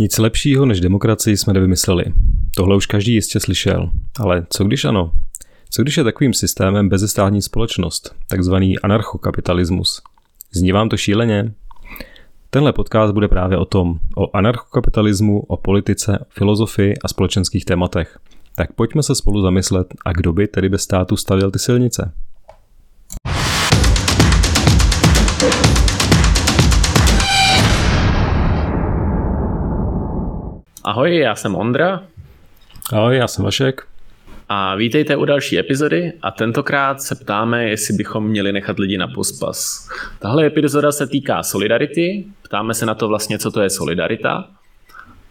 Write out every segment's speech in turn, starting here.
Nic lepšího než demokracii jsme nevymysleli. Tohle už každý jistě slyšel. Ale co když ano? Co když je takovým systémem bezestátní společnost, takzvaný anarchokapitalismus? Zní vám to šíleně? Tenhle podcast bude právě o tom, o anarchokapitalismu, o politice, filozofii a společenských tématech. Tak pojďme se spolu zamyslet, a kdo by tedy bez státu stavěl ty silnice? Ahoj, já jsem Ondra. Ahoj, já jsem Vašek. A vítejte u další epizody a tentokrát se ptáme, jestli bychom měli nechat lidi na pospas. Tahle epizoda se týká solidarity, ptáme se na to vlastně, co to je solidarita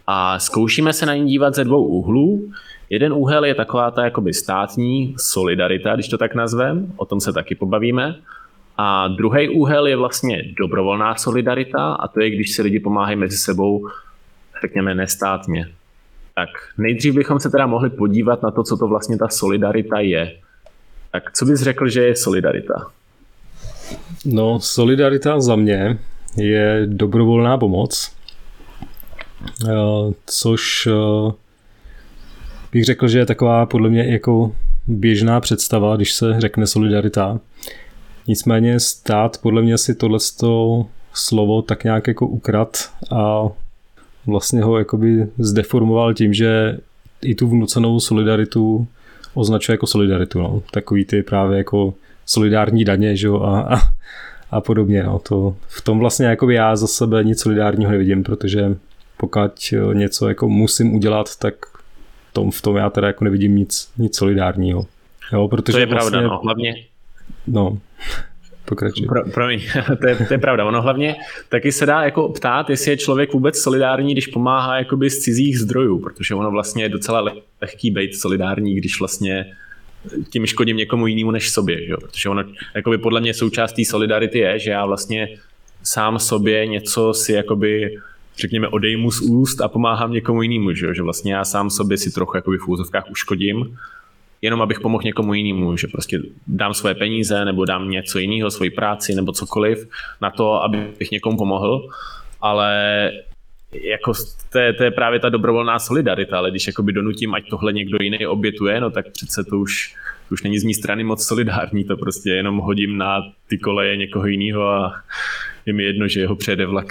a zkoušíme se na ní dívat ze dvou úhlů. Jeden úhel je taková ta jakoby státní solidarita, když to tak nazvem, o tom se taky pobavíme. A druhý úhel je vlastně dobrovolná solidarita a to je, když si lidi pomáhají mezi sebou řekněme, nestátně. Tak nejdřív bychom se teda mohli podívat na to, co to vlastně ta solidarita je. Tak co bys řekl, že je solidarita? No, solidarita za mě je dobrovolná pomoc, eh, což eh, bych řekl, že je taková podle mě jako běžná představa, když se řekne solidarita. Nicméně stát podle mě si tohle slovo tak nějak jako ukrad a vlastně ho jakoby zdeformoval tím, že i tu vnucenou solidaritu označuje jako solidaritu. No. Takový ty právě jako solidární daně že jo, a, a, a podobně. No. To, v tom vlastně jako já za sebe nic solidárního nevidím, protože pokud něco jako musím udělat, tak tom, v tom já teda jako nevidím nic, nic solidárního. Jo, protože to je vlastně, pravda, no, hlavně. No. Pokračuj. Pro, promiň, to je, to je pravda. Ono hlavně taky se dá jako ptát, jestli je člověk vůbec solidární, když pomáhá jakoby z cizích zdrojů, protože ono vlastně je docela lehký být solidární, když vlastně tím škodím někomu jinému než sobě, že? protože ono jakoby podle mě součástí solidarity je, že já vlastně sám sobě něco si jakoby řekněme odejmu z úst a pomáhám někomu jinému, že, že vlastně já sám sobě si trochu jakoby v úzovkách uškodím jenom abych pomohl někomu jinému, že prostě dám své peníze nebo dám něco jiného, svoji práci nebo cokoliv na to, abych někomu pomohl, ale jako to je, to je právě ta dobrovolná solidarita, ale když jakoby donutím, ať tohle někdo jiný obětuje, no tak přece to už, to už není z mé strany moc solidární, to prostě jenom hodím na ty koleje někoho jiného a je mi jedno, že jeho přejede vlak.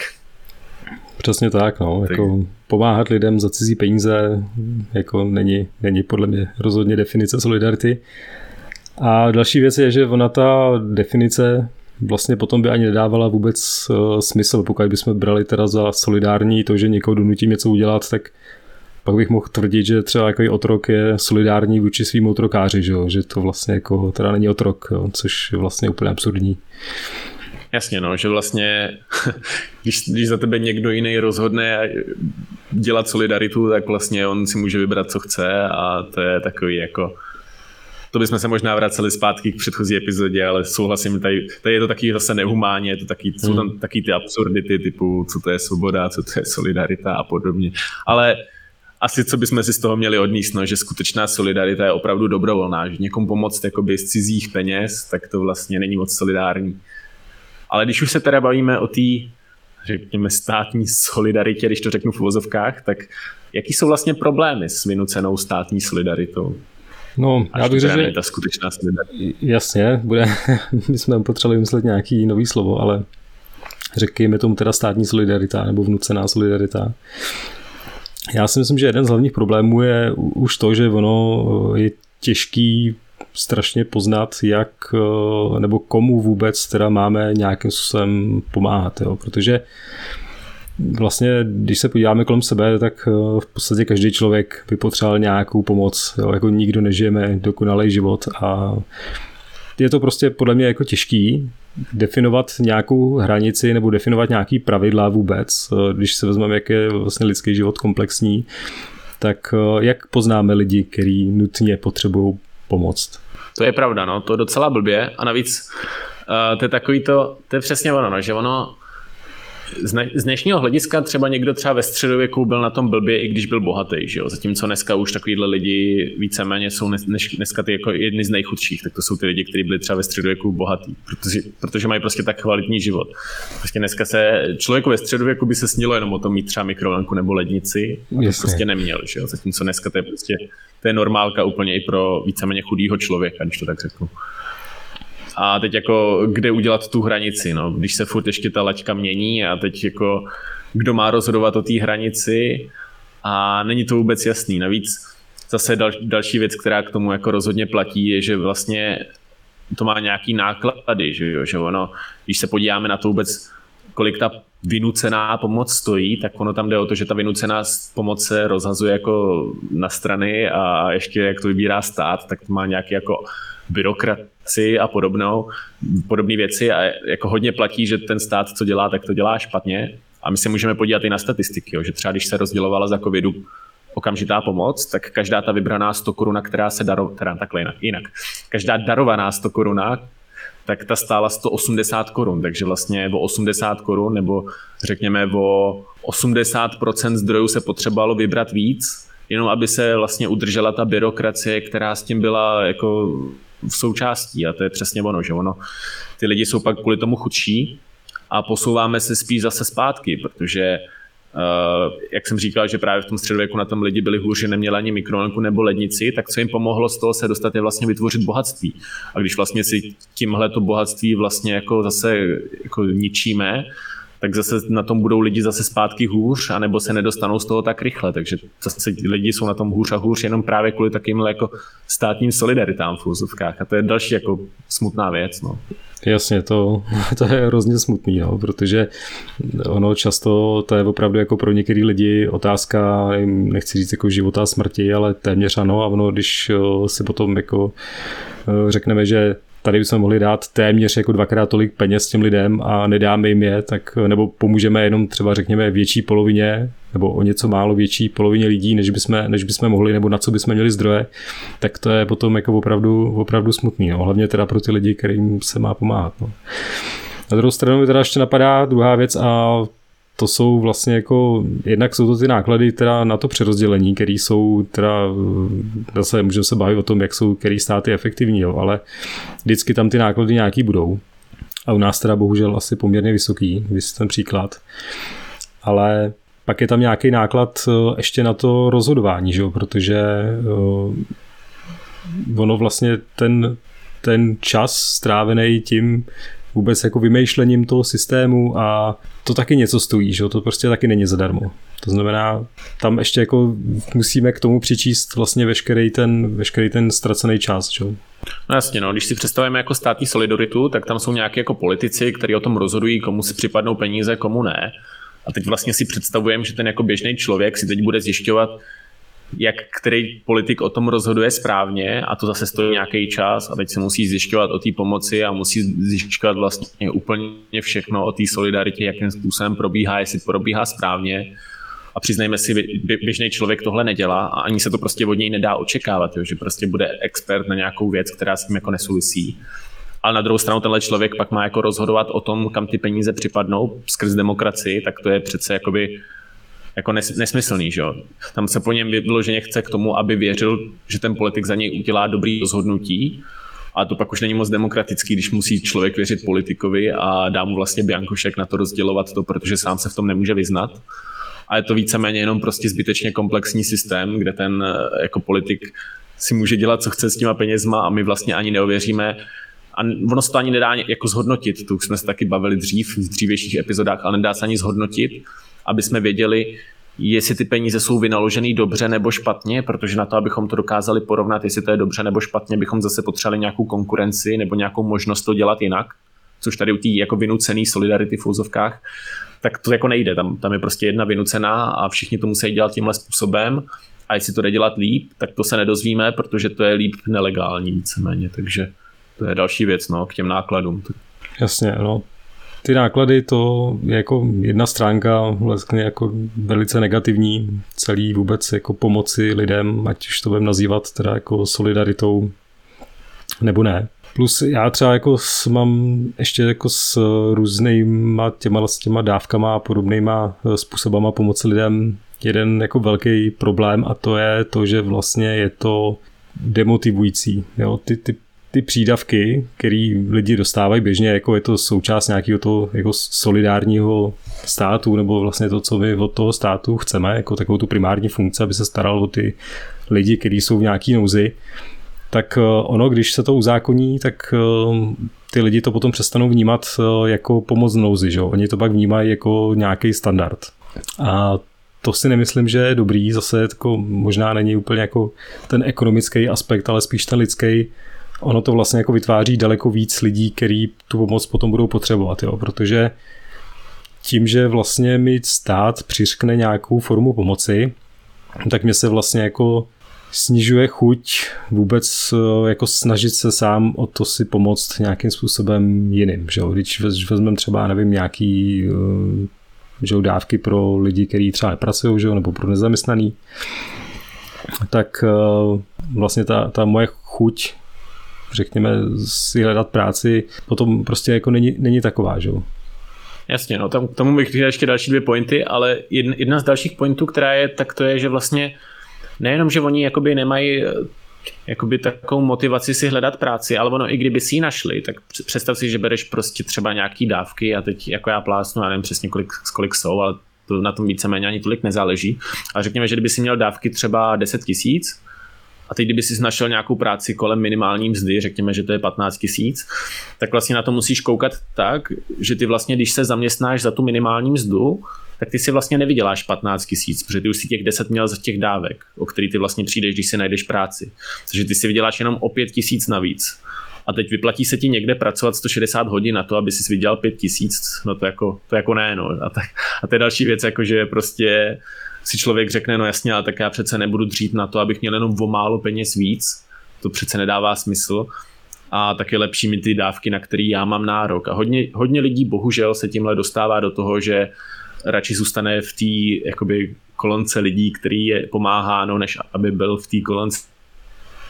Přesně tak, no. Tak. Jako pomáhat lidem za cizí peníze jako není, není podle mě rozhodně definice solidarity. A další věc je, že ona ta definice vlastně potom by ani nedávala vůbec uh, smysl, pokud bychom brali teda za solidární to, že někoho donutím něco udělat, tak pak bych mohl tvrdit, že třeba jako otrok je solidární vůči svým otrokáři, že, jo? že to vlastně jako teda není otrok, jo? což je vlastně úplně absurdní. Jasně, no, že vlastně, když, když za tebe někdo jiný rozhodne dělat solidaritu, tak vlastně on si může vybrat, co chce a to je takový jako, to bychom se možná vraceli zpátky k předchozí epizodě, ale souhlasím, tady, tady je to taky zase nehumánně, to taky, jsou tam hmm. taky ty absurdity typu, co to je svoboda, co to je solidarita a podobně. Ale asi co bychom si z toho měli odníst, no, že skutečná solidarita je opravdu dobrovolná, že někomu pomoct jakoby z cizích peněz, tak to vlastně není moc solidární. Ale když už se teda bavíme o té, řekněme, státní solidaritě, když to řeknu v uvozovkách, tak jaký jsou vlastně problémy s vynucenou státní solidaritou? No, Až já bych řekl, že... ta skutečná solidarita. Jasně, bude, my jsme potřebovali vymyslet nějaký nový slovo, ale řekněme tomu teda státní solidarita nebo vnucená solidarita. Já si myslím, že jeden z hlavních problémů je už to, že ono je těžký strašně poznat, jak eh, nebo komu vůbec teda máme nějakým způsobem pomáhat, jo? protože vlastně, když se podíváme kolem sebe, tak eh, v podstatě každý člověk by potřeboval nějakou pomoc, jo? jako nikdo nežijeme dokonalý život a je to prostě podle mě jako těžký definovat nějakou hranici nebo definovat nějaký pravidla vůbec, eh, když se vezmeme, jak je vlastně lidský život komplexní, tak jak poznáme lidi, kteří nutně potřebují pomoct. To je pravda, no, to je docela blbě a navíc uh, to je takový to, to je přesně ono, no, že ono z dnešního hlediska třeba někdo třeba ve středověku byl na tom blbě, i když byl bohatý, že jo? Zatímco dneska už takovýhle lidi víceméně jsou dneska ty jako jedny z nejchudších, tak to jsou ty lidi, kteří byli třeba ve středověku bohatý, protože, protože mají prostě tak kvalitní život. Prostě dneska se člověku ve středověku by se snilo jenom o tom mít třeba mikrovlnku nebo lednici, a to prostě neměl, že jo? Zatímco dneska to je prostě to je normálka úplně i pro víceméně chudýho člověka, když to tak řeknu. A teď jako, kde udělat tu hranici, no? Když se furt ještě ta laťka mění a teď jako, kdo má rozhodovat o té hranici a není to vůbec jasný. Navíc zase dal, další věc, která k tomu jako rozhodně platí, je, že vlastně to má nějaký náklady, že, jo? že ono, když se podíváme na to vůbec, kolik ta vynucená pomoc stojí, tak ono tam jde o to, že ta vynucená pomoc se rozhazuje jako na strany a ještě jak to vybírá stát, tak to má nějaký jako byrokraci a podobnou, podobné věci a jako hodně platí, že ten stát, co dělá, tak to dělá špatně. A my se můžeme podívat i na statistiky, jo, že třeba když se rozdělovala za covidu okamžitá pomoc, tak každá ta vybraná 100 koruna, která se darovala, teda takhle jinak, jinak, každá darovaná 100 koruna, tak ta stála 180 korun, takže vlastně o 80 korun nebo řekněme o 80% zdrojů se potřebovalo vybrat víc, jenom aby se vlastně udržela ta byrokracie, která s tím byla jako v součástí a to je přesně ono, že ono, ty lidi jsou pak kvůli tomu chudší a posouváme se spíš zase zpátky, protože Uh, jak jsem říkal, že právě v tom středověku na tom lidi byli hůři, neměli ani mikrovlnku nebo lednici, tak co jim pomohlo z toho se dostat je vlastně vytvořit bohatství. A když vlastně si tímhle to bohatství vlastně jako zase jako ničíme, tak zase na tom budou lidi zase zpátky hůř, anebo se nedostanou z toho tak rychle. Takže zase lidi jsou na tom hůř a hůř jenom právě kvůli takým jako státním solidaritám v úzovkách. A to je další jako smutná věc. No. Jasně, to, to je hrozně smutný, no, protože ono často to je opravdu jako pro některý lidi otázka, nechci říct jako života a smrti, ale téměř ano a ono, když si potom jako řekneme, že tady bychom mohli dát téměř jako dvakrát tolik peněz těm lidem a nedáme jim je, tak nebo pomůžeme jenom třeba řekněme větší polovině nebo o něco málo větší polovině lidí, než bychom, než bychom mohli, nebo na co bychom měli zdroje, tak to je potom jako opravdu, opravdu smutný. No. Hlavně teda pro ty lidi, kterým se má pomáhat. No. Na druhou stranu mi teda ještě napadá druhá věc a to jsou vlastně jako, jednak jsou to ty náklady teda na to přerozdělení, které jsou teda, zase můžeme se bavit o tom, jak jsou který státy efektivní, jo, ale vždycky tam ty náklady nějaký budou. A u nás teda bohužel asi poměrně vysoký, vys ten příklad. Ale pak je tam nějaký náklad eh, ještě na to rozhodování, že jo? protože uh, ono vlastně ten, ten čas strávený tím, vůbec jako vymýšlením toho systému a to taky něco stojí, že? to prostě taky není zadarmo. To znamená, tam ještě jako musíme k tomu přičíst vlastně veškerý ten, veškerý ten ztracený čas. Že? No jasně, no, když si představujeme jako státní solidaritu, tak tam jsou nějaké jako politici, kteří o tom rozhodují, komu si připadnou peníze, komu ne. A teď vlastně si představujeme, že ten jako běžný člověk si teď bude zjišťovat, jak který politik o tom rozhoduje správně a to zase stojí nějaký čas a teď se musí zjišťovat o té pomoci a musí zjišťovat vlastně úplně všechno o té solidaritě, jakým způsobem probíhá, jestli probíhá správně. A přiznejme si, běžný člověk tohle nedělá a ani se to prostě od něj nedá očekávat, jo, že prostě bude expert na nějakou věc, která s tím jako nesouvisí. Ale na druhou stranu tenhle člověk pak má jako rozhodovat o tom, kam ty peníze připadnou skrz demokracii, tak to je přece jakoby jako nes, nesmyslný, že jo. Tam se po něm vyloženě chce k tomu, aby věřil, že ten politik za něj udělá dobrý rozhodnutí, a to pak už není moc demokratický, když musí člověk věřit politikovi a dá mu vlastně biankošek na to rozdělovat to, protože sám se v tom nemůže vyznat. A je to víceméně jenom prostě zbytečně komplexní systém, kde ten eh, jako politik si může dělat, co chce s těma penězma a my vlastně ani neověříme, a ono se to ani nedá jako zhodnotit, to už jsme se taky bavili dřív v dřívějších epizodách, ale nedá se ani zhodnotit, aby jsme věděli, jestli ty peníze jsou vynaloženy dobře nebo špatně, protože na to, abychom to dokázali porovnat, jestli to je dobře nebo špatně, bychom zase potřebovali nějakou konkurenci nebo nějakou možnost to dělat jinak, což tady u té jako vynucený solidarity v úzovkách, tak to jako nejde. Tam, tam je prostě jedna vynucená a všichni to musí dělat tímhle způsobem a jestli to jde dělat líp, tak to se nedozvíme, protože to je líp nelegální víceméně, takže to je další věc no, k těm nákladům. Jasně, no. Ty náklady to je jako jedna stránka vlastně jako velice negativní celý vůbec jako pomoci lidem, ať už to budeme nazývat teda jako solidaritou nebo ne. Plus já třeba jako s, mám ještě jako s různýma těma, s těma dávkama a podobnýma eh, způsobama pomoci lidem jeden jako velký problém a to je to, že vlastně je to demotivující. Jo? Ty, ty, ty přídavky, které lidi dostávají běžně, jako je to součást nějakého toho jako solidárního státu, nebo vlastně to, co my od toho státu chceme, jako takovou tu primární funkci, aby se staral o ty lidi, kteří jsou v nějaký nouzi, tak eh, ono, když se to uzákoní, tak eh, ty lidi to potom přestanou vnímat eh, jako pomoc nouzi, že? oni to pak vnímají jako nějaký standard. A to si nemyslím, že je dobrý, zase jako možná není úplně jako ten ekonomický aspekt, ale spíš ten lidský, ono to vlastně jako vytváří daleko víc lidí, který tu pomoc potom budou potřebovat, jo? protože tím, že vlastně mi stát přiřkne nějakou formu pomoci, tak mě se vlastně jako snižuje chuť vůbec eh, jako snažit se sám o to si pomoct nějakým způsobem jiným. Že Když vezmeme třeba, nevím, nějaký eh, že dávky pro lidi, kteří třeba nepracují, že nebo pro nezaměstnaný, tak eh, vlastně ta, ta moje chuť řekněme, si hledat práci, potom prostě jako není, není taková, že Jasně, no tam, tomu bych chtěl ještě další dvě pointy, ale jedna, jedna z dalších pointů, která je, tak to je, že vlastně nejenom, že oni jakoby nemají eh, jakoby takovou motivaci si hledat práci, ale ono i kdyby si ji našli, tak představ si, že bereš prostě třeba nějaký dávky a teď jako já plásnu, já nevím přesně kolik, kolik jsou, ale to na tom víceméně ani tolik nezáleží. A řekněme, že kdyby si měl dávky třeba 10 tisíc, a teď, kdyby si našel nějakou práci kolem minimální mzdy, řekněme, že to je 15 tisíc, tak vlastně na to musíš koukat tak, že ty vlastně, když se zaměstnáš za tu minimální mzdu, tak ty si vlastně nevyděláš 15 tisíc, protože ty už si těch 10 měl z těch dávek, o který ty vlastně přijdeš, když si najdeš práci. Takže ty si vyděláš jenom o 5 tisíc navíc. A teď vyplatí se ti někde pracovat 160 hodin na to, aby si vydělal 5 tisíc, no to jako, to jako ne, no. A, tak, a to je další věc, jako že prostě si člověk řekne, no jasně, ale tak já přece nebudu dřít na to, abych měl jenom o málo peněz víc, to přece nedává smysl a tak je lepší mi ty dávky, na který já mám nárok. A hodně, hodně lidí bohužel se tímhle dostává do toho, že radši zůstane v té jakoby kolonce lidí, který je pomáhá, no, než aby byl v té kolonce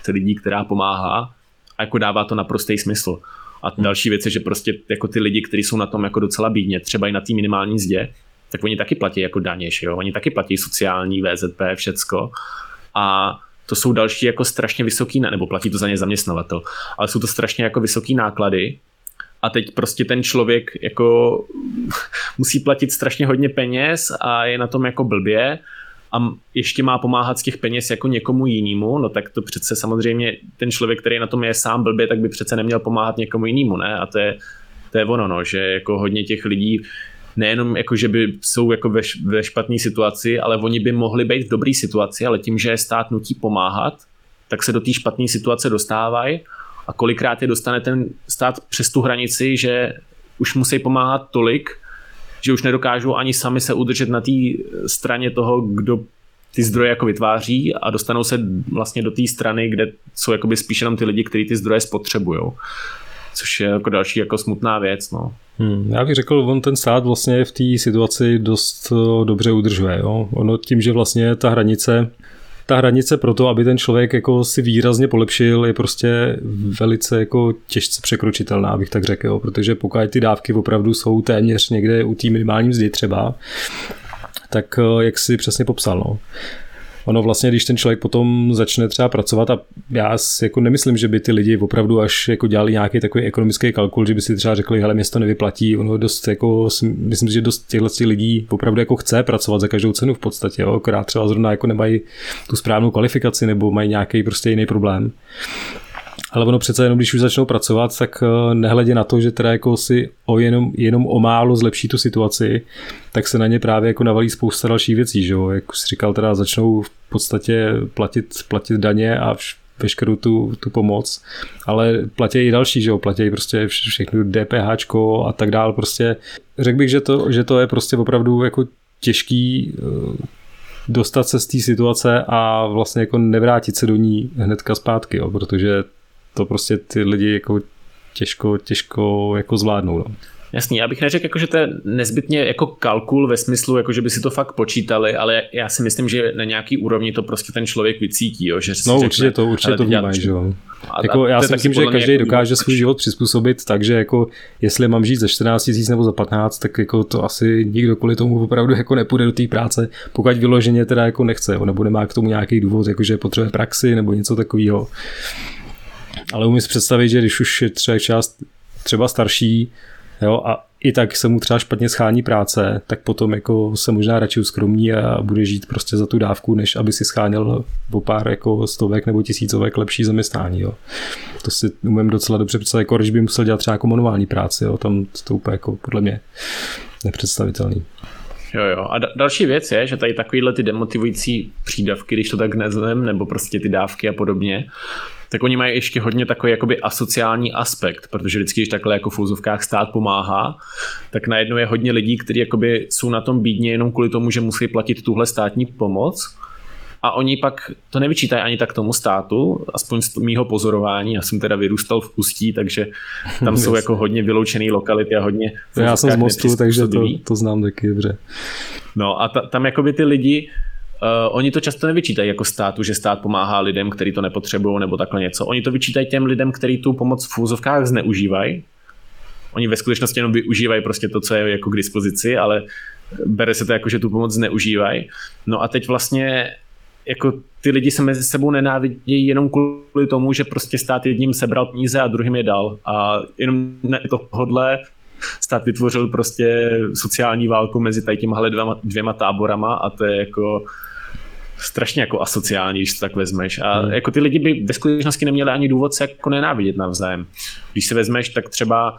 lidí, která pomáhá a jako dává to naprostý smysl. A další věc je, že prostě jako ty lidi, kteří jsou na tom jako docela bídně, třeba i na té minimální zdě, tak oni taky platí jako daně, že jo? Oni taky platí sociální, VZP, všecko. A to jsou další jako strašně vysoký, nebo platí to za ně zaměstnavatel, ale jsou to strašně jako vysoký náklady a teď prostě ten člověk jako musí platit strašně hodně peněz a je na tom jako blbě a ještě má pomáhat z těch peněz jako někomu jinému, no tak to přece samozřejmě ten člověk, který na tom je sám blbě, tak by přece neměl pomáhat někomu jinému, ne? A to je, to je ono, no, že jako hodně těch lidí nejenom jako, že by jsou jako ve, ve špatné situaci, ale oni by mohli být v dobré situaci, ale tím, že je stát nutí pomáhat, tak se do té špatné situace dostávají a kolikrát je dostane ten stát přes tu hranici, že už musí pomáhat tolik, že už nedokážou ani sami se udržet na té straně toho, kdo ty zdroje jako vytváří a dostanou se vlastně do té strany, kde jsou jakoby spíš jenom ty lidi, kteří ty zdroje spotřebují. Což je jako další jako smutná věc. No. Hmm, já bych řekl, on ten stát vlastně v té situaci dost eh, dobře udržuje. Jo? Ono tím, že vlastně ta hranice ta hranice pro to, aby ten člověk jako si výrazně polepšil, je prostě velice jako těžce překročitelná, abych tak řekl, jo? protože pokud ty dávky opravdu jsou téměř někde u té minimální mzdy třeba, tak eh, jak si přesně popsal, no ono vlastně, když ten člověk potom začne třeba pracovat a já jako nemyslím, že by ty lidi opravdu až jako dělali nějaký takový ekonomický kalkul, že by si třeba řekli, hele, město nevyplatí, ono dost jako, myslím, že dost těchto lidí opravdu jako chce pracovat za každou cenu v podstatě, jo, akorát třeba zrovna jako nemají tu správnou kvalifikaci nebo mají nějaký prostě jiný problém. Ale ono přece jenom, když už začnou pracovat, tak eh, nehledě na to, že teda jako si o jenom, jenom o málo zlepší tu situaci, tak se na ně právě jako navalí spousta dalších věcí, že jo? Jak jsi říkal, teda začnou v podstatě platit, platit daně a vš- veškerou tu, tu pomoc, ale platí i další, že jo, platí prostě všechno DPH a tak dál, prostě. Řekl bych, že to, že to je prostě opravdu jako těžký eh, dostat se z té situace a vlastně jako nevrátit se do ní hnedka zpátky, jo, protože to prostě ty lidi jako těžko, těžko jako zvládnou. No. Jasný, já bych neřekl, jako, že to je nezbytně jako kalkul ve smyslu, jako, že by si to fakt počítali, ale já si myslím, že na nějaký úrovni to prostě ten člověk vycítí. Jo, že no určitě to, určitě to vnímají, že jo. A, jako, a já si myslím, že každý jako dokáže svůj život přizpůsobit tak, že jako jestli mám žít za 14 tisíc nebo za 15, tak jako to asi nikdo kvůli tomu opravdu jako nepůjde do té práce, pokud vyloženě teda jako nechce, nebo nemá k tomu nějaký důvod, jako že potřebuje praxi nebo něco takového. Ale umím si představit, že když už je třeba část třeba starší, jo, a i tak se mu třeba špatně schání práce, tak potom jako se možná radši uskromní a bude žít prostě za tu dávku, než aby si scháněl o pár jako stovek nebo tisícovek lepší zaměstnání. Jo. To si umím docela dobře představit, jako když by musel dělat třeba jako manuální práci, jo. tam to úplně jako podle mě nepředstavitelný. Jo, jo. A další věc je, že tady takovýhle ty demotivující přídavky, když to tak nezvem, nebo prostě ty dávky a podobně, tak oni mají ještě hodně takový jakoby asociální aspekt, protože vždycky, když takhle jako v úzovkách stát pomáhá, tak najednou je hodně lidí, kteří jsou na tom bídně jenom kvůli tomu, že musí platit tuhle státní pomoc, a oni pak to nevyčítají ani tak tomu státu, aspoň z mýho pozorování, já jsem teda vyrůstal v Ústí, takže tam jsou jako hodně vyloučené lokality a hodně... Já jsem z Mostu, takže to, to znám taky dobře. No a ta, tam jakoby ty lidi, Uh, oni to často nevyčítají jako státu, že stát pomáhá lidem, kteří to nepotřebují nebo takhle něco. Oni to vyčítají těm lidem, kteří tu pomoc v fúzovkách zneužívají. Oni ve skutečnosti jenom využívají prostě to, co je jako k dispozici, ale bere se to jako, že tu pomoc zneužívají. No a teď vlastně jako ty lidi se mezi sebou nenávidí jenom kvůli tomu, že prostě stát jedním sebral peníze a druhým je dal. A jenom tohodle stát vytvořil prostě sociální válku mezi tady těmahle dvěma, dvěma táborama a to je jako strašně jako asociální, když to tak vezmeš. A hmm. jako ty lidi by ve skutečnosti neměli ani důvod se jako nenávidět navzájem. Když se vezmeš, tak třeba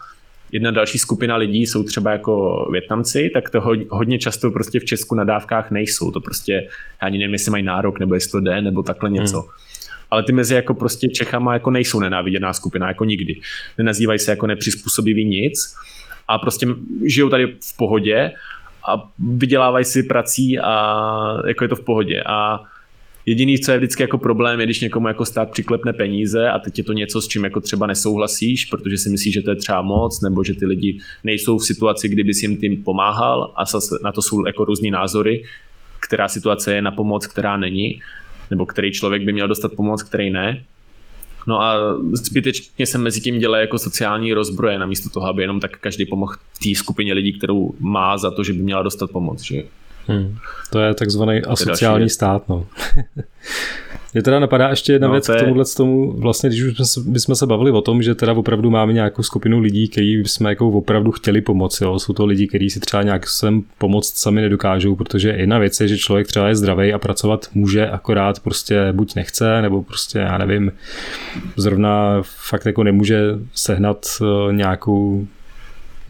jedna další skupina lidí jsou třeba jako Větnamci, tak to hodně často prostě v Česku na dávkách nejsou. To prostě, ani nevím, jestli mají nárok, nebo jestli to jde, nebo takhle něco. Hmm. Ale ty mezi jako prostě Čechama jako nejsou nenáviděná skupina, jako nikdy. Nenazývají se jako nepřizpůsobivý nic a prostě žijou tady v pohodě a vydělávají si prací a jako je to v pohodě. A Jediný, co je vždycky jako problém, je, když někomu jako stát přiklepne peníze a teď je to něco, s čím jako třeba nesouhlasíš, protože si myslíš, že to je třeba moc, nebo že ty lidi nejsou v situaci, kdyby si jim tím pomáhal a na to jsou jako různý názory, která situace je na pomoc, která není, nebo který člověk by měl dostat pomoc, který ne. No a zbytečně se mezi tím dělá jako sociální rozbroje, namísto toho, aby jenom tak každý pomohl té skupině lidí, kterou má za to, že by měla dostat pomoc. Že? Hmm. To je takzvaný asociální stát. No. Mě teda napadá ještě jedna no, věc je... k tomuhle tomu, vlastně když už bychom se bavili o tom, že teda opravdu máme nějakou skupinu lidí, který jsme jako opravdu chtěli pomoci. Jo. Jsou to lidi, kteří si třeba nějak sem pomoct sami nedokážou, protože jedna věc je, že člověk třeba je zdravý a pracovat může, akorát prostě buď nechce, nebo prostě já nevím, zrovna fakt jako nemůže sehnat eh, nějakou,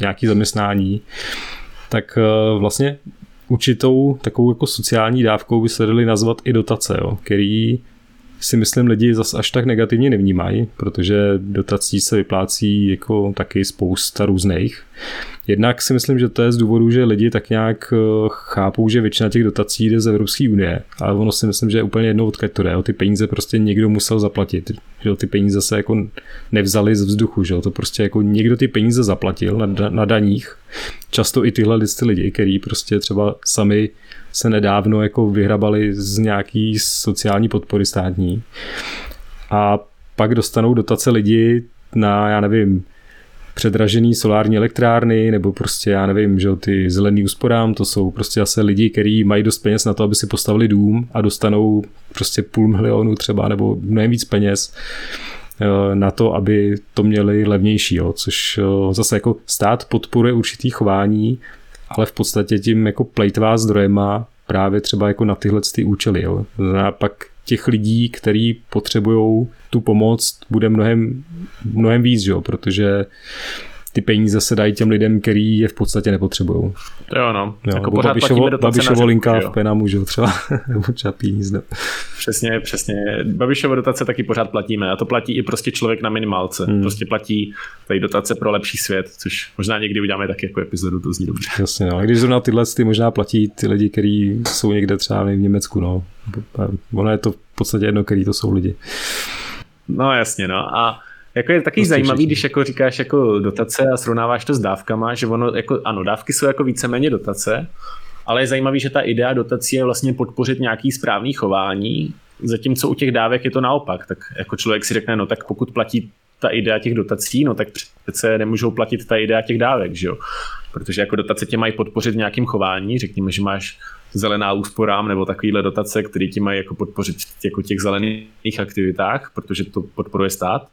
nějaký zaměstnání tak eh, vlastně určitou takovou jako sociální dávkou by se dali nazvat i dotace, jo, který si myslím lidi zas až tak negativně nevnímají, protože dotací se vyplácí jako taky spousta různých. Jednak si myslím, že to je z důvodu, že lidi tak nějak eh, chápou, že většina těch dotací jde z Evropské unie, ale ono si myslím, že je úplně jedno, odkud to jde. Ty peníze prostě někdo musel zaplatit. Že ty peníze se jako nevzali z vzduchu, že to prostě jako někdo ty peníze zaplatil na, na daních. Často i tyhle listy lidi, kteří prostě třeba sami se nedávno jako vyhrabali z nějaký sociální podpory státní. A pak dostanou dotace lidi na, já nevím, předražený solární elektrárny, nebo prostě, já nevím, že ty zelený úsporám, to jsou prostě zase lidi, kteří mají dost peněz na to, aby si postavili dům a dostanou prostě půl milionu třeba, nebo mnohem víc peněz eh, na to, aby to měli levnější, jo, což eh, zase jako stát podporuje určitý chování, ale v podstatě tím jako plejtvá zdrojema právě třeba jako na tyhle ty účely. Jo. A pak těch lidí, kteří potřebují tu pomoc, bude mnohem, mnohem víc, jo, protože ty peníze se dají těm lidem, který je v podstatě nepotřebují. Jo, no. Jo, jako pořád Babišovo, Babišovo linka v pena můžu třeba, nebo čapí hnízdo. Přesně, přesně. Babišovo dotace taky pořád platíme a to platí i prostě člověk na minimálce. Hmm. Prostě platí tady dotace pro lepší svět, což možná někdy uděláme taky jako epizodu, to zní dobře. Jasně, no. A když zrovna tyhle ty možná platí ty lidi, kteří jsou někde třeba v Německu, no. Ono je to v podstatě jedno, který to jsou lidi. No jasně, no. A Jako je taky zajímavý, všichni. když jako říkáš jako dotace a srovnáváš to s dávkama, že ono, jako, ano, dávky jsou jako víceméně dotace, ale je zajímavý, že ta idea dotací je vlastně podpořit nějaký správný chování, zatímco u těch dávek je to naopak. Tak jako člověk si řekne, no tak pokud platí ta idea těch dotací, no tak přece nemůžou platit ta idea těch dávek, že jo? Protože jako dotace tě mají podpořit v nějakým chování, řekněme, že máš zelená úsporám nebo takovýhle dotace, které ti mají jako podpořit jako těch zelených aktivitách, protože to podporuje stát.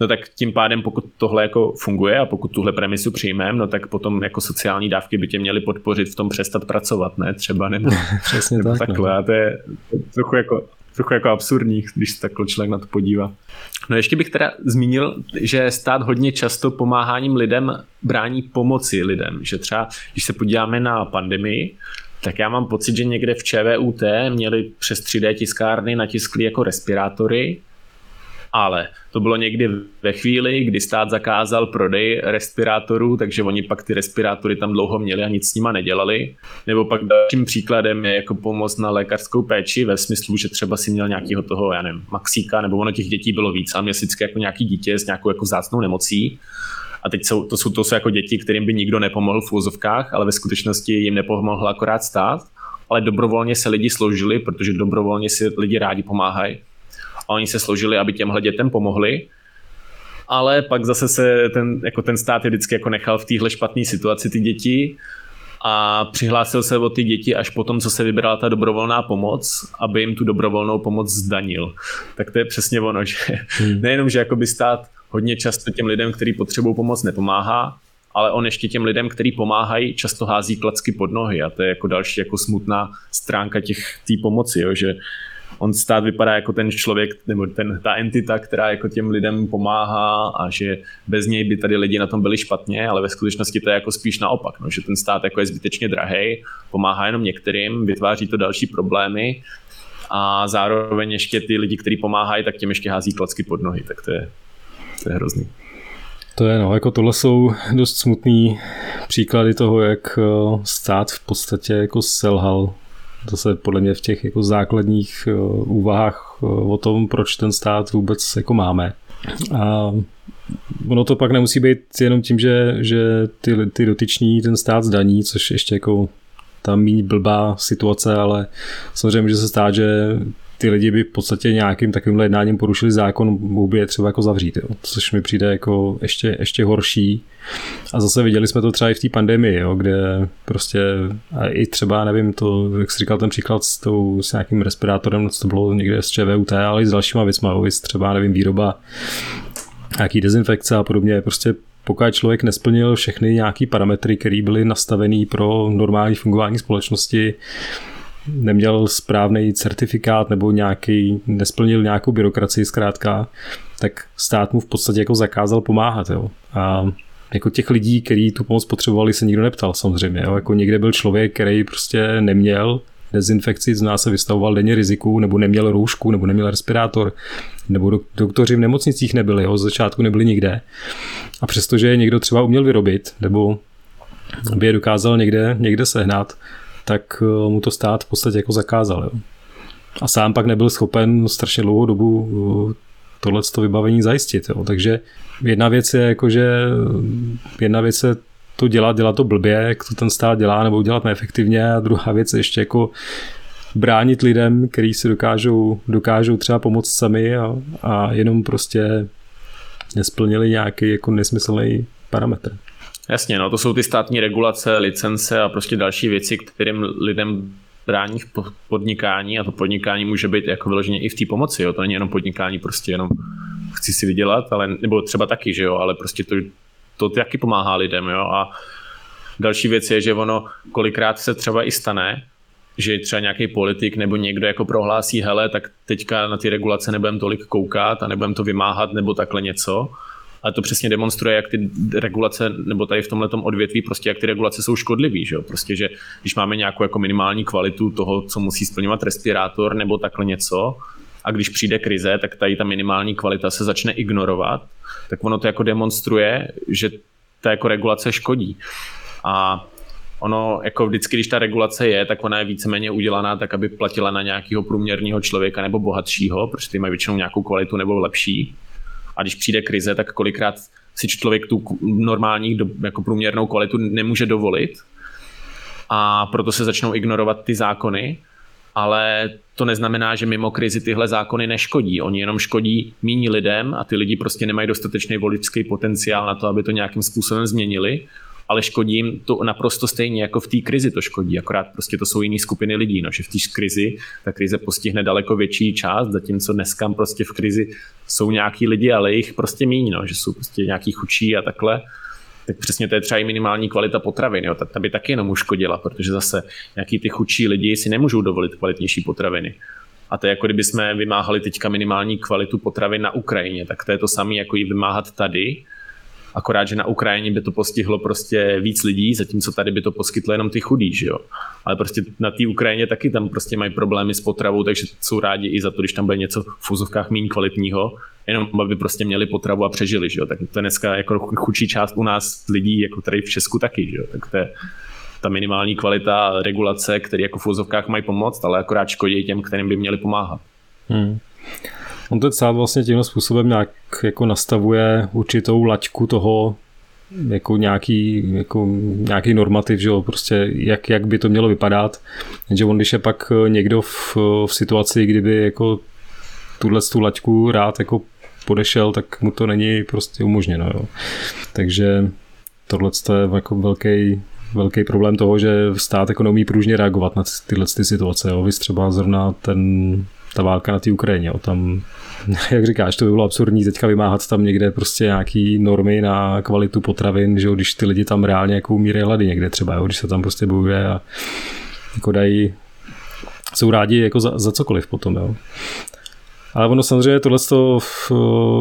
No tak tím pádem, pokud tohle jako funguje a pokud tuhle premisu přijmeme, no tak potom jako sociální dávky by tě měly podpořit v tom přestat pracovat, ne? Třeba nebo, Přesně nebo tak, takhle. No. A to je trochu jako, trochu jako absurdní, když se takhle člověk na to podívá. No ještě bych teda zmínil, že stát hodně často pomáháním lidem brání pomoci lidem, že třeba, když se podíváme na pandemii, tak já mám pocit, že někde v ČVUT měli přes 3D tiskárny natiskli jako respirátory ale to bylo někdy ve chvíli, kdy stát zakázal prodej respirátorů, takže oni pak ty respirátory tam dlouho měli a nic s nima nedělali. Nebo pak dalším příkladem je jako pomoc na lékařskou péči ve smyslu, že třeba si měl nějakého toho, já nevím, maxíka, nebo ono těch dětí bylo víc a měl vždycky jako nějaký dítě s nějakou jako zácnou nemocí. A teď jsou, to, jsou, to jsou jako děti, kterým by nikdo nepomohl v úzovkách, ale ve skutečnosti jim nepomohl akorát stát ale dobrovolně se lidi složili, protože dobrovolně si lidi rádi pomáhají a oni se složili, aby těmhle dětem pomohli. Ale pak zase se ten, jako ten stát je vždycky jako nechal v téhle špatné situaci ty děti a přihlásil se o ty děti až potom, co se vybrala ta dobrovolná pomoc, aby jim tu dobrovolnou pomoc zdanil. Tak to je přesně ono, že hmm. nejenom, že jakoby stát hodně často těm lidem, kteří potřebují pomoc, nepomáhá, ale on ještě těm lidem, kteří pomáhají, často hází klacky pod nohy a to je jako další jako smutná stránka těch té pomoci, jo, že on stát vypadá jako ten člověk nebo ten, ta entita, která jako těm lidem pomáhá a že bez něj by tady lidi na tom byli špatně, ale ve skutečnosti to je jako spíš naopak, no, že ten stát jako je zbytečně drahý, pomáhá jenom některým, vytváří to další problémy a zároveň ještě ty lidi, kteří pomáhají, tak těm ještě hází klacky pod nohy, tak to je, to je hrozný. To je no, jako tohle jsou dost smutný příklady toho, jak eh, stát v podstatě jako selhal to se podle mě v těch jako základních uh, úvahách uh, o tom, proč ten stát vůbec jako máme. A ono to pak nemusí být jenom tím, že, že ty, ty dotyční ten stát zdaní, což ještě jako tam mít blbá situace, ale samozřejmě může se stát, že ty lidi by v podstatě nějakým takovým jednáním porušili zákon, mohl by je třeba jako zavřít, jo. což mi přijde jako ještě, ještě horší. A zase viděli jsme to třeba i v té pandemii, jo, kde prostě a i třeba, nevím, to, jak jsi říkal ten příklad s, tou, s nějakým respirátorem, co to bylo někde z ČVUT, ale i s dalšíma věcmi, jo, třeba, nevím, výroba nějaký dezinfekce a podobně, prostě pokud člověk nesplnil všechny nějaký parametry, které byly nastavený pro normální fungování společnosti, neměl správný certifikát nebo nějaký, nesplnil nějakou byrokracii zkrátka, tak stát mu v podstatě jako zakázal pomáhat. Jo. A jako těch lidí, kteří tu pomoc potřebovali, se nikdo neptal samozřejmě. Jo. Jako někde byl člověk, který prostě neměl dezinfekci, z nás se vystavoval denně riziku, nebo neměl roušku, nebo neměl respirátor, nebo doktoři v nemocnicích nebyli, jo, z začátku nebyli nikde. A přestože je někdo třeba uměl vyrobit, nebo by je dokázal někde, někde sehnat, tak eh, mu to stát v podstatě jako zakázal. Jo. A sám pak nebyl schopen strašně dlouhou dobu eh, tohle vybavení zajistit. Jo. Takže jedna věc je jako, že jedna věc je to dělat, dělat to blbě, jak to ten stát dělá, nebo dělat neefektivně a druhá věc je ještě jako bránit lidem, kteří si dokážou, dokážou třeba pomoct sami a, a jenom prostě nesplnili nějaký jako nesmyslný parametr. Jasně, no to jsou ty státní regulace, licence a prostě další věci, kterým lidem brání v podnikání a to podnikání může být jako vyloženě i v té pomoci, jo? to není jenom podnikání prostě jenom chci si vydělat, ale, nebo třeba taky, že jo, ale prostě to, to taky pomáhá lidem, jo, a další věc je, že ono kolikrát se třeba i stane, že třeba nějaký politik nebo někdo jako prohlásí, hele, tak teďka na ty regulace nebudem tolik koukat a nebudem to vymáhat nebo takhle něco ale to přesně demonstruje, jak ty regulace, nebo tady v tomhle odvětví, prostě jak ty regulace jsou škodlivý, že jo? Prostě, že když máme nějakou jako minimální kvalitu toho, co musí splňovat respirátor nebo takhle něco, a když přijde krize, tak tady ta minimální kvalita se začne ignorovat, tak ono to jako demonstruje, že ta jako regulace škodí. A ono jako vždycky, když ta regulace je, tak ona je víceméně udělaná tak, aby platila na nějakého průměrného člověka nebo bohatšího, protože ty mají většinou nějakou kvalitu nebo lepší A když přijde krize, tak kolikrát si člověk tu normální jako průměrnou kvalitu nemůže dovolit. A proto se začnou ignorovat ty zákony, ale to neznamená, že mimo krizi tyhle zákony neškodí. Oni jenom škodí míní lidem a ty lidi prostě nemají dostatečný voličský potenciál na to, aby to nějakým způsobem změnili ale škodí jim to naprosto stejně jako v té krizi to škodí, akorát prostě to jsou jiné skupiny lidí, no, že v té krizi ta krize postihne daleko větší část, zatímco dneska prostě v krizi jsou nějaký lidi, ale jich prostě míň, no, že jsou prostě nějaký chučí a takhle, tak přesně to je třeba i minimální kvalita potravin, jo, ta by taky jenom uškodila, protože zase nějaký ty chudší lidi si nemůžou dovolit kvalitnější potraviny. A to je jako kdyby jsme vymáhali teďka minimální kvalitu potravy na Ukrajině, tak to je to samé, jako ji vymáhat tady, akorát, že na Ukrajině by to postihlo prostě víc lidí, zatímco tady by to poskytlo jenom ty chudí, že jo. Ale prostě na té Ukrajině taky tam prostě mají problémy s potravou, takže jsou rádi i za to, když tam bude něco v úzovkách méně kvalitního, jenom aby prostě měli potravu a přežili, že jo. Tak to je dneska jako chudší část u nás lidí, jako tady v Česku taky, že jo. Tak to je ta minimální kvalita regulace, které jako v úzovkách mají pomoct, ale akorát škodí těm, kterým by měli pomáhat. Hmm. On ten stát vlastně tímhle způsobem nějak jako nastavuje určitou laťku toho, jako nějaký, jako nějaký normativ, že jo, prostě jak, jak by to mělo vypadat. Jenže on, když je pak někdo v, v situaci, kdyby jako tuhle tu laťku rád jako podešel, tak mu to není prostě umožněno. Jo. Takže tohle je jako velký, velký problém toho, že stát jako neumí pružně reagovat na tyhle ty situace. Jo. Vy třeba zrovna ten ta válka na té Ukrajině. O tam, jak říkáš, to by bylo absurdní teďka vymáhat tam někde prostě nějaký normy na kvalitu potravin, že když ty lidi tam reálně jako umírají hlady někde třeba, jo, když se tam prostě bojuje a jako dají, jsou rádi jako za, za cokoliv potom, jo. Ale ono samozřejmě tohle to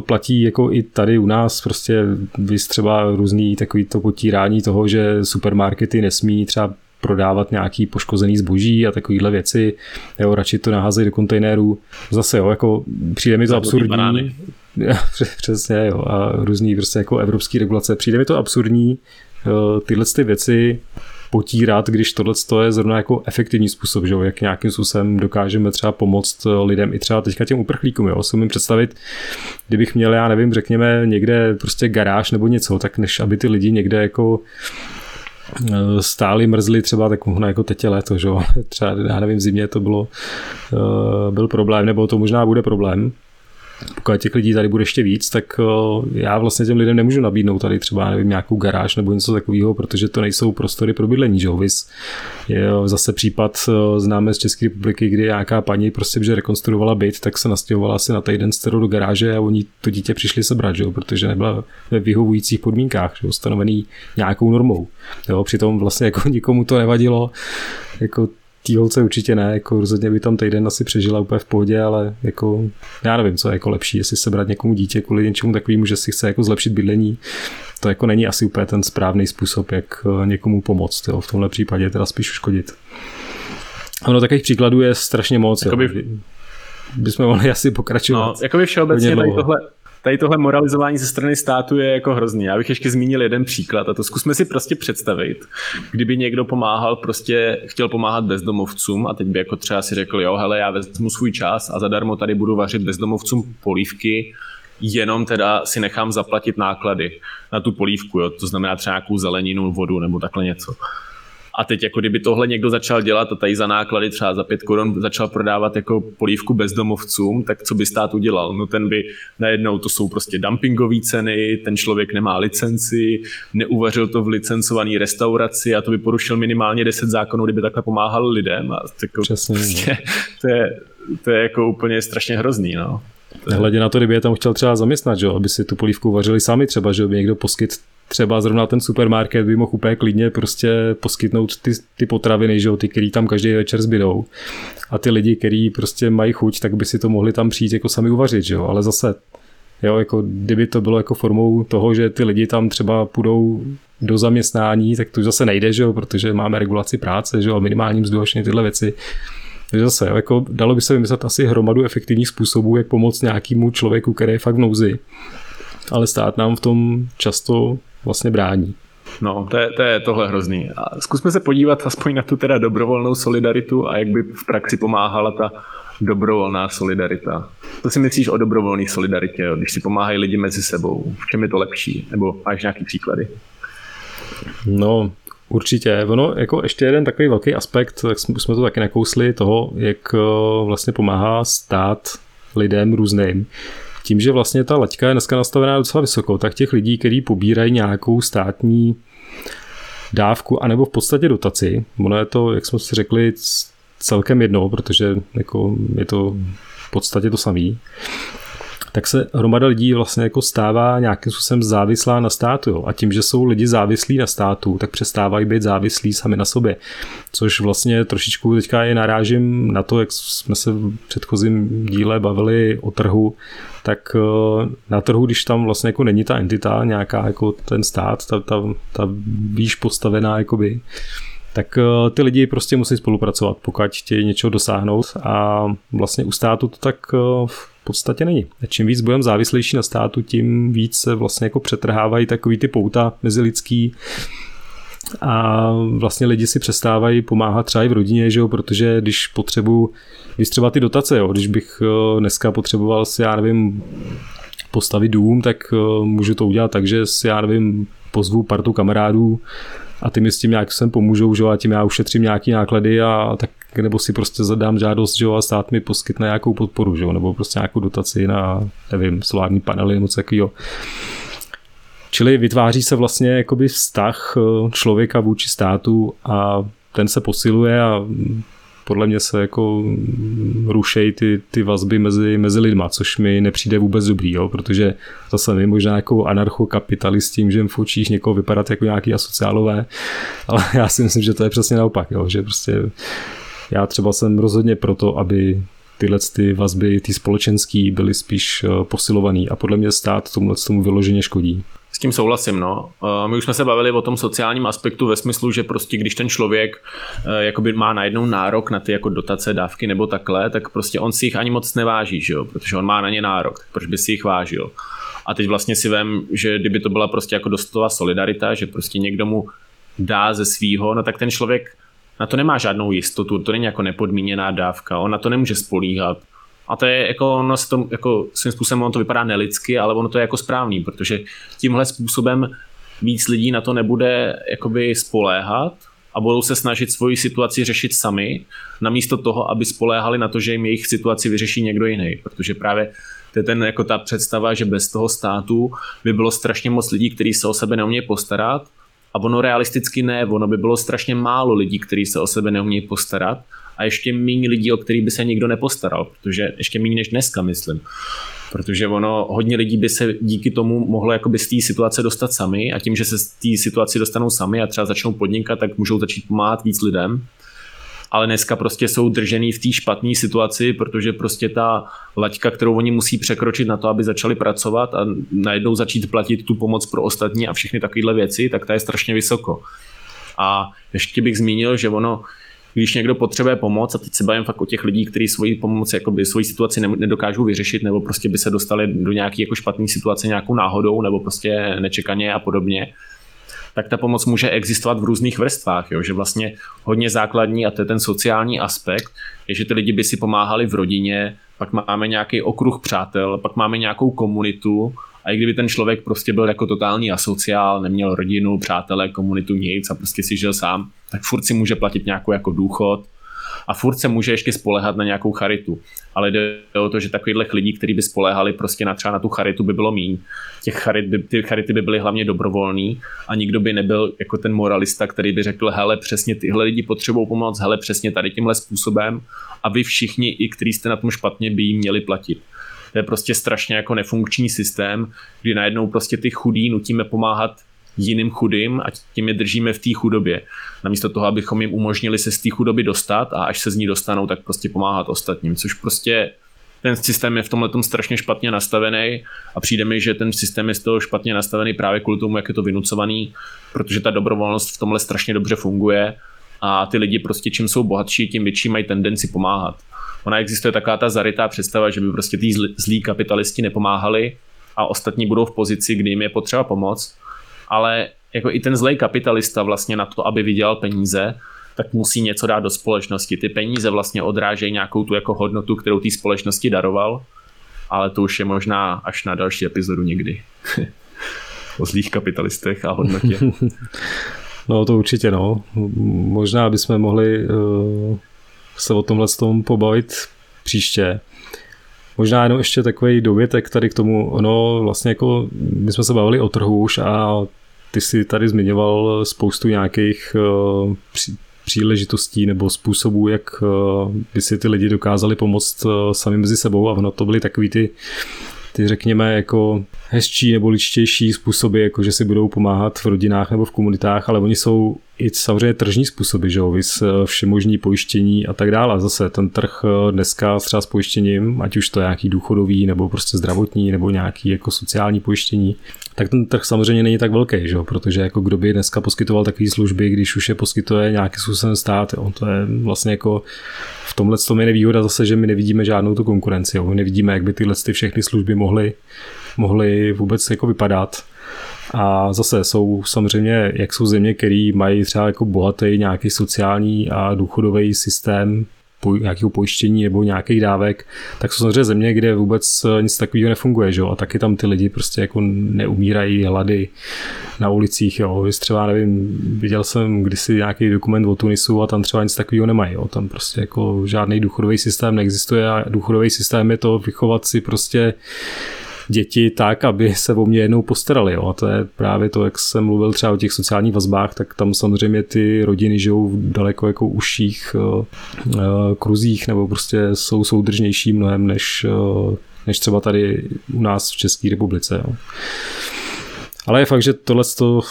platí jako i tady u nás, prostě vys třeba různý takový to potírání toho, že supermarkety nesmí třeba prodávat nějaký poškozený zboží a takovéhle věci, jo, radši to naházejí do kontejnerů. Zase, jo, jako přijde mi to absurdní. Přesně, jo, a různý prostě jako evropský regulace. Přijde mi to absurdní, tyhle ty věci potírat, když tohle je zrovna jako efektivní způsob, že jo, jak nějakým způsobem dokážeme třeba pomoct lidem i třeba teďka těm uprchlíkům, jo, si představit, kdybych měl, já nevím, řekněme někde prostě garáž nebo něco, tak než aby ty lidi někde jako Eh, stáli, mrzli třeba, tak možná jako teď je léto, že? třeba já nevím, v zimě to bylo, eh, byl problém, nebo to možná bude problém, pokud těch lidí tady bude ještě víc, tak eh, já vlastně těm lidem nemůžu nabídnout tady třeba nevím, nějakou garáž nebo něco takového, protože to nejsou prostory pro bydlení. Že? Vys je zase případ eh, známe z České republiky, kdy nějaká paní prostě, že rekonstruovala byt, tak se nastěhovala asi na týden z do garáže a oni to dítě přišli sebrat, že? protože nebyla ve vyhovujících podmínkách, že? stanovený nějakou normou. Jo? Přitom vlastně jako nikomu to nevadilo, jako té holce určitě ne, jako rozhodně by tam týden asi přežila úplně v pohodě, ale jako já nevím, co je jako lepší, jestli sebrat někomu dítě kvůli něčemu takovému, že si chce jako zlepšit bydlení, to jako není asi úplně ten správný způsob, jak eh, někomu pomoct, jo. v tomhle případě teda spíš uškodit. Ono takových příkladů je strašně moc. Jakoby... Jo. Bychom mohli asi pokračovat. No, jakoby všeobecně tady tohle, tady tohle moralizování ze strany státu je jako hrozný. Já bych ještě zmínil jeden příklad a to zkusme si prostě představit, kdyby někdo pomáhal, prostě chtěl pomáhat bezdomovcům a teď by jako třeba si řekl, jo, hele, já vezmu svůj čas a zadarmo tady budu vařit bezdomovcům polívky, jenom teda si nechám zaplatit náklady na tu polívku, jo? to znamená třeba nějakou zeleninu, vodu nebo takhle něco. A teď jako kdyby tohle někdo začal dělat a tady za náklady třeba za pět korun začal prodávat jako polívku bezdomovcům, tak co by stát udělal? No ten by najednou, to jsou prostě dumpingové ceny, ten člověk nemá licenci, neuvařil to v licencované restauraci a to by porušil minimálně 10 zákonů, kdyby takhle pomáhal lidem. A jako Přesně, prostě, to, je, to je jako úplně strašně hrozný. No. Hledě na to, kdyby je tam chtěl třeba zaměstnat, že? aby si tu polívku vařili sami třeba, že by někdo poskyt třeba zrovna ten supermarket by mohl úplně klidně prostě poskytnout ty, ty potraviny, že jo, ty, který tam každý večer zbydou. A ty lidi, kteří prostě mají chuť, tak by si to mohli tam přijít jako sami uvařit, že jo, ale zase Jo, jako kdyby to bylo jako formou toho, že ty lidi tam třeba půjdou do zaměstnání, tak to zase nejde, že jo, protože máme regulaci práce, že jo, minimální mzdu tyhle věci. Takže zase, jo, jako dalo by se vymyslet asi hromadu efektivních způsobů, jak pomoct nějakému člověku, který je fakt v nouzi. Ale stát nám v tom často vlastně brání. No, to je, to je tohle hrozný. A zkusme se podívat aspoň na tu teda dobrovolnou solidaritu a jak by v praxi pomáhala ta dobrovolná solidarita. Co si myslíš o dobrovolné solidaritě, jo? když si pomáhají lidi mezi sebou? V čem je to lepší? Nebo máš nějaký příklady? No, Určitě. Ono jako ještě jeden takový velký aspekt, tak jsme to taky nakousli, toho, jak eh, vlastně pomáhá stát lidem různým. Tím, že vlastně ta laťka je dneska nastavená docela vysoko, tak těch lidí, kteří pobírají nějakou státní dávku, anebo v podstatě dotaci, ono je to, jak jsme si řekli, celkem jedno, protože jako je to v podstatě to samý, tak se hromada lidí vlastně jako stává nějakým způsobem závislá na státu. Jo. A tím, že jsou lidi závislí na státu, tak přestávají být závislí sami na sobě. Což vlastně trošičku teďka je narážím na to, jak jsme se v předchozím díle bavili o trhu, tak eh, na trhu, když tam vlastně jako není ta entita, nějaká jako ten stát, ta, ta, ta výš postavená jakoby, tak eh, ty lidi prostě musí spolupracovat, pokud chtějí něčeho dosáhnout a vlastně u státu to tak eh, v podstatě není. A čím víc budeme závislejší na státu, tím víc se vlastně jako přetrhávají takový ty pouta mezi lidský a vlastně lidi si přestávají pomáhat třeba i v rodině, že jo, protože když potřebuji, když třeba ty dotace, jo, když bych eh, dneska potřeboval si, já nevím, postavit dům, tak můžu to udělat tak, že si, já nevím, pozvu partu kamarádů a ty mi s tím nějak sem pomůžou, že a tím já ušetřím nějaký náklady a tak nebo si prostě zadám žádost, že a stát mi poskytne nějakou podporu, že nebo prostě nějakou dotaci na, nevím, solární panely nebo co takového. Čili vytváří se vlastně jakoby vztah eh, člověka vůči státu a ten se posiluje a podle mě se jako rušejí ty, ty vazby mezi, mezi lidma, což mi nepřijde vůbec dobrý, jo, protože zase my možná jako anarchokapitalisti můžeme v očích někoho vypadat jako nějaký asociálové, ale já si myslím, že to je přesně naopak, jo, že prostě já třeba jsem rozhodně proto, aby tyhle ty vazby, ty společenský, byly spíš eh, posilovaný a podle mě stát tomu tomu vyloženě škodí. S tím souhlasím, no. Eh, my už jsme se bavili o tom sociálním aspektu ve smyslu, že prostě když ten člověk eh, jakoby má najednou nárok na ty jako dotace, dávky nebo takhle, tak prostě on si jich ani moc neváží, že jo? protože on má na ně nárok, proč by si jich vážil. A teď vlastně si vím, že kdyby to byla prostě jako dostová solidarita, že prostě někdo mu dá ze svýho, no tak ten člověk na to nemá žádnou jistotu, to není jako nepodmíněná dávka, on na to nemůže spolíhat. A to je jako, ono to, jako svým způsobem ono to vypadá nelidsky, ale ono to je jako správný, protože tímhle způsobem víc lidí na to nebude jakoby spoléhat a budou se snažit svoji situaci řešit sami, namísto toho, aby spoléhali na to, že jim jejich situaci vyřeší někdo jiný. Protože právě to je ten, jako ta představa, že bez toho státu by bylo strašně moc lidí, kteří se o sebe neumějí postarat a ono realisticky ne, ono by bylo strašně málo lidí, kteří se o sebe neumějí postarat a ještě méně lidí, o který by se nikdo nepostaral, protože ještě méně než dneska, myslím. Protože ono, hodně lidí by se díky tomu mohlo jakoby z té situace dostat sami a tím, že se z té situace dostanou sami a třeba začnou podnikat, tak můžou začít pomáhat víc lidem ale dneska prostě jsou držený v té špatné situaci, protože prostě ta laťka, kterou oni musí překročit na to, aby začali pracovat a najednou začít platit tu pomoc pro ostatní a všechny takovéhle věci, tak ta je strašně vysoko. A ještě bych zmínil, že ono, když někdo potřebuje pomoc, a teď se bavím fakt o těch lidí, kteří svoji pomoc, jakoby svoji situaci nedokážou vyřešit, nebo prostě by se dostali do nějaké jako špatné situace nějakou náhodou, nebo prostě nečekaně a podobně, tak ta pomoc může existovat v různých vrstvách, jo? že vlastně hodně základní, a to je ten sociální aspekt, je, že ty lidi by si pomáhali v rodině, pak máme nějaký okruh přátel, pak máme nějakou komunitu a i kdyby ten člověk prostě byl jako totální asociál, neměl rodinu, přátele, komunitu, nic a prostě si žil sám, tak furt si může platit nějakou jako důchod, a furt se může ještě spolehat na nějakou charitu. Ale jde o to, že takových lidí, kteří by spolehali prostě na třeba na tu charitu, by bylo míň. Těch charit by, ty charity by byly hlavně dobrovolný a nikdo by nebyl jako ten moralista, který by řekl, hele, přesně tyhle lidi potřebují pomoc, hele, přesně tady tímhle způsobem a vy všichni, i kteří jste na tom špatně, by jim měli platit. To je prostě strašně jako nefunkční systém, kdy najednou prostě ty chudí nutíme pomáhat jiným chudým a tím je držíme v té chudobě. Namísto toho, abychom jim umožnili se z té chudoby dostat a až se z ní dostanou, tak prostě pomáhat ostatním, což prostě ten systém je v tomhle strašně špatně nastavený a přijde mi, že ten systém je z toho špatně nastavený právě kvůli tomu, jak je to vynucovaný, protože ta dobrovolnost v tomhle strašně dobře funguje a ty lidi prostě čím jsou bohatší, tím větší mají tendenci pomáhat. Ona existuje taková ta zarytá představa, že by prostě ty zlí kapitalisti nepomáhali a ostatní budou v pozici, kdy jim je potřeba pomoct ale jako i ten zlej kapitalista vlastně na to, aby vydělal peníze, tak musí něco dát do společnosti. Ty peníze vlastně odrážejí nějakou tu jako hodnotu, kterou té společnosti daroval, ale to už je možná až na další epizodu někdy. o zlých kapitalistech a hodnotě. no to určitě no. Možná bychom mohli uh, se o tomhle tom pobavit příště. Možná jenom ještě takový dovětek tady k tomu, ono vlastně jako, my jsme se bavili o trhu už a ty si tady zmiňoval spoustu nějakých uh, příležitostí nebo způsobů, jak uh, by si ty lidi dokázali pomoct uh, sami mezi sebou a ono to byly takový ty ty řekněme jako hezčí nebo ličtější způsoby, jako že si budou pomáhat v rodinách nebo v komunitách, ale oni jsou i samozřejmě tržní způsoby, že jo, vys eh, všemožní pojištění a tak dále. Zase ten trh eh, dneska třeba s pojištěním, ať už to je nějaký důchodový nebo prostě zdravotní nebo nějaký jako sociální pojištění, tak ten trh samozřejmě není tak velký, že jo, protože jako kdo by dneska poskytoval takové služby, když už je poskytuje nějaký způsobem stát, jo, to je vlastně jako v tomhle tom je nevýhoda zase, že my nevidíme žádnou tu konkurenci, jo, my nevidíme, jak by tyhle ty všechny služby mohly, mohly vůbec jako vypadat a zase jsou samozřejmě, jak jsou země, které mají třeba jako bohatý nějaký sociální a důchodový systém nějakého pojištění nebo nějakých dávek, tak jsou samozřejmě země, kde vůbec nic takového nefunguje, že? a taky tam ty lidi prostě jako neumírají hlady na ulicích, jo. Vy třeba, nevím, viděl jsem kdysi nějaký dokument o Tunisu a tam třeba nic takového nemají, jo. tam prostě jako žádný důchodový systém neexistuje a důchodový systém je to vychovat si prostě děti tak, aby se o mě jednou postarali. Jo. A to je právě to, jak jsem mluvil třeba o těch sociálních vazbách, tak tam samozřejmě ty rodiny žijou v daleko jako užších uh, uh, kruzích nebo prostě jsou soudržnější mnohem než, uh, než třeba tady u nás v České republice. Jo. Ale je fakt, že tohle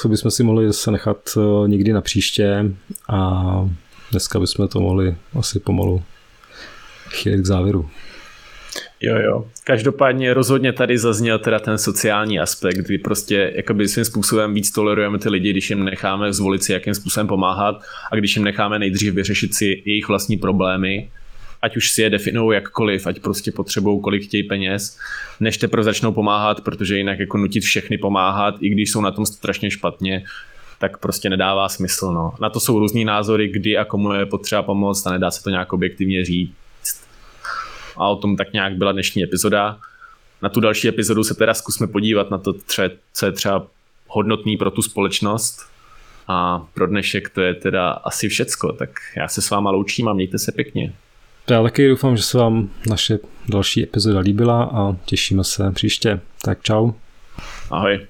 bychom si mohli zase nechat někdy na příště a dneska bychom to mohli asi pomalu chylit k závěru. Jo, jo. Každopádně rozhodně tady zazněl teda ten sociální aspekt, kdy prostě jakoby svým způsobem víc tolerujeme ty lidi, když jim necháme zvolit si, jakým způsobem pomáhat a když jim necháme nejdřív vyřešit si jejich vlastní problémy, ať už si je definují jakkoliv, ať prostě potřebují kolik chtějí peněz, než teprve začnou pomáhat, protože jinak jako nutit všechny pomáhat, i když jsou na tom strašně špatně, tak prostě nedává smysl. No. Na to jsou různý názory, kdy a komu je potřeba pomoct a nedá se to nějak objektivně říct a o tom tak nějak byla dnešní epizoda. Na tu další epizodu se teda zkusme podívat na to, co je třeba hodnotný pro tu společnost. A pro dnešek to je teda asi všecko, tak já se s váma loučím a mějte se pěkně. Já taky doufám, že se vám naše další epizoda líbila a těšíme se příště. Tak čau. Ahoj.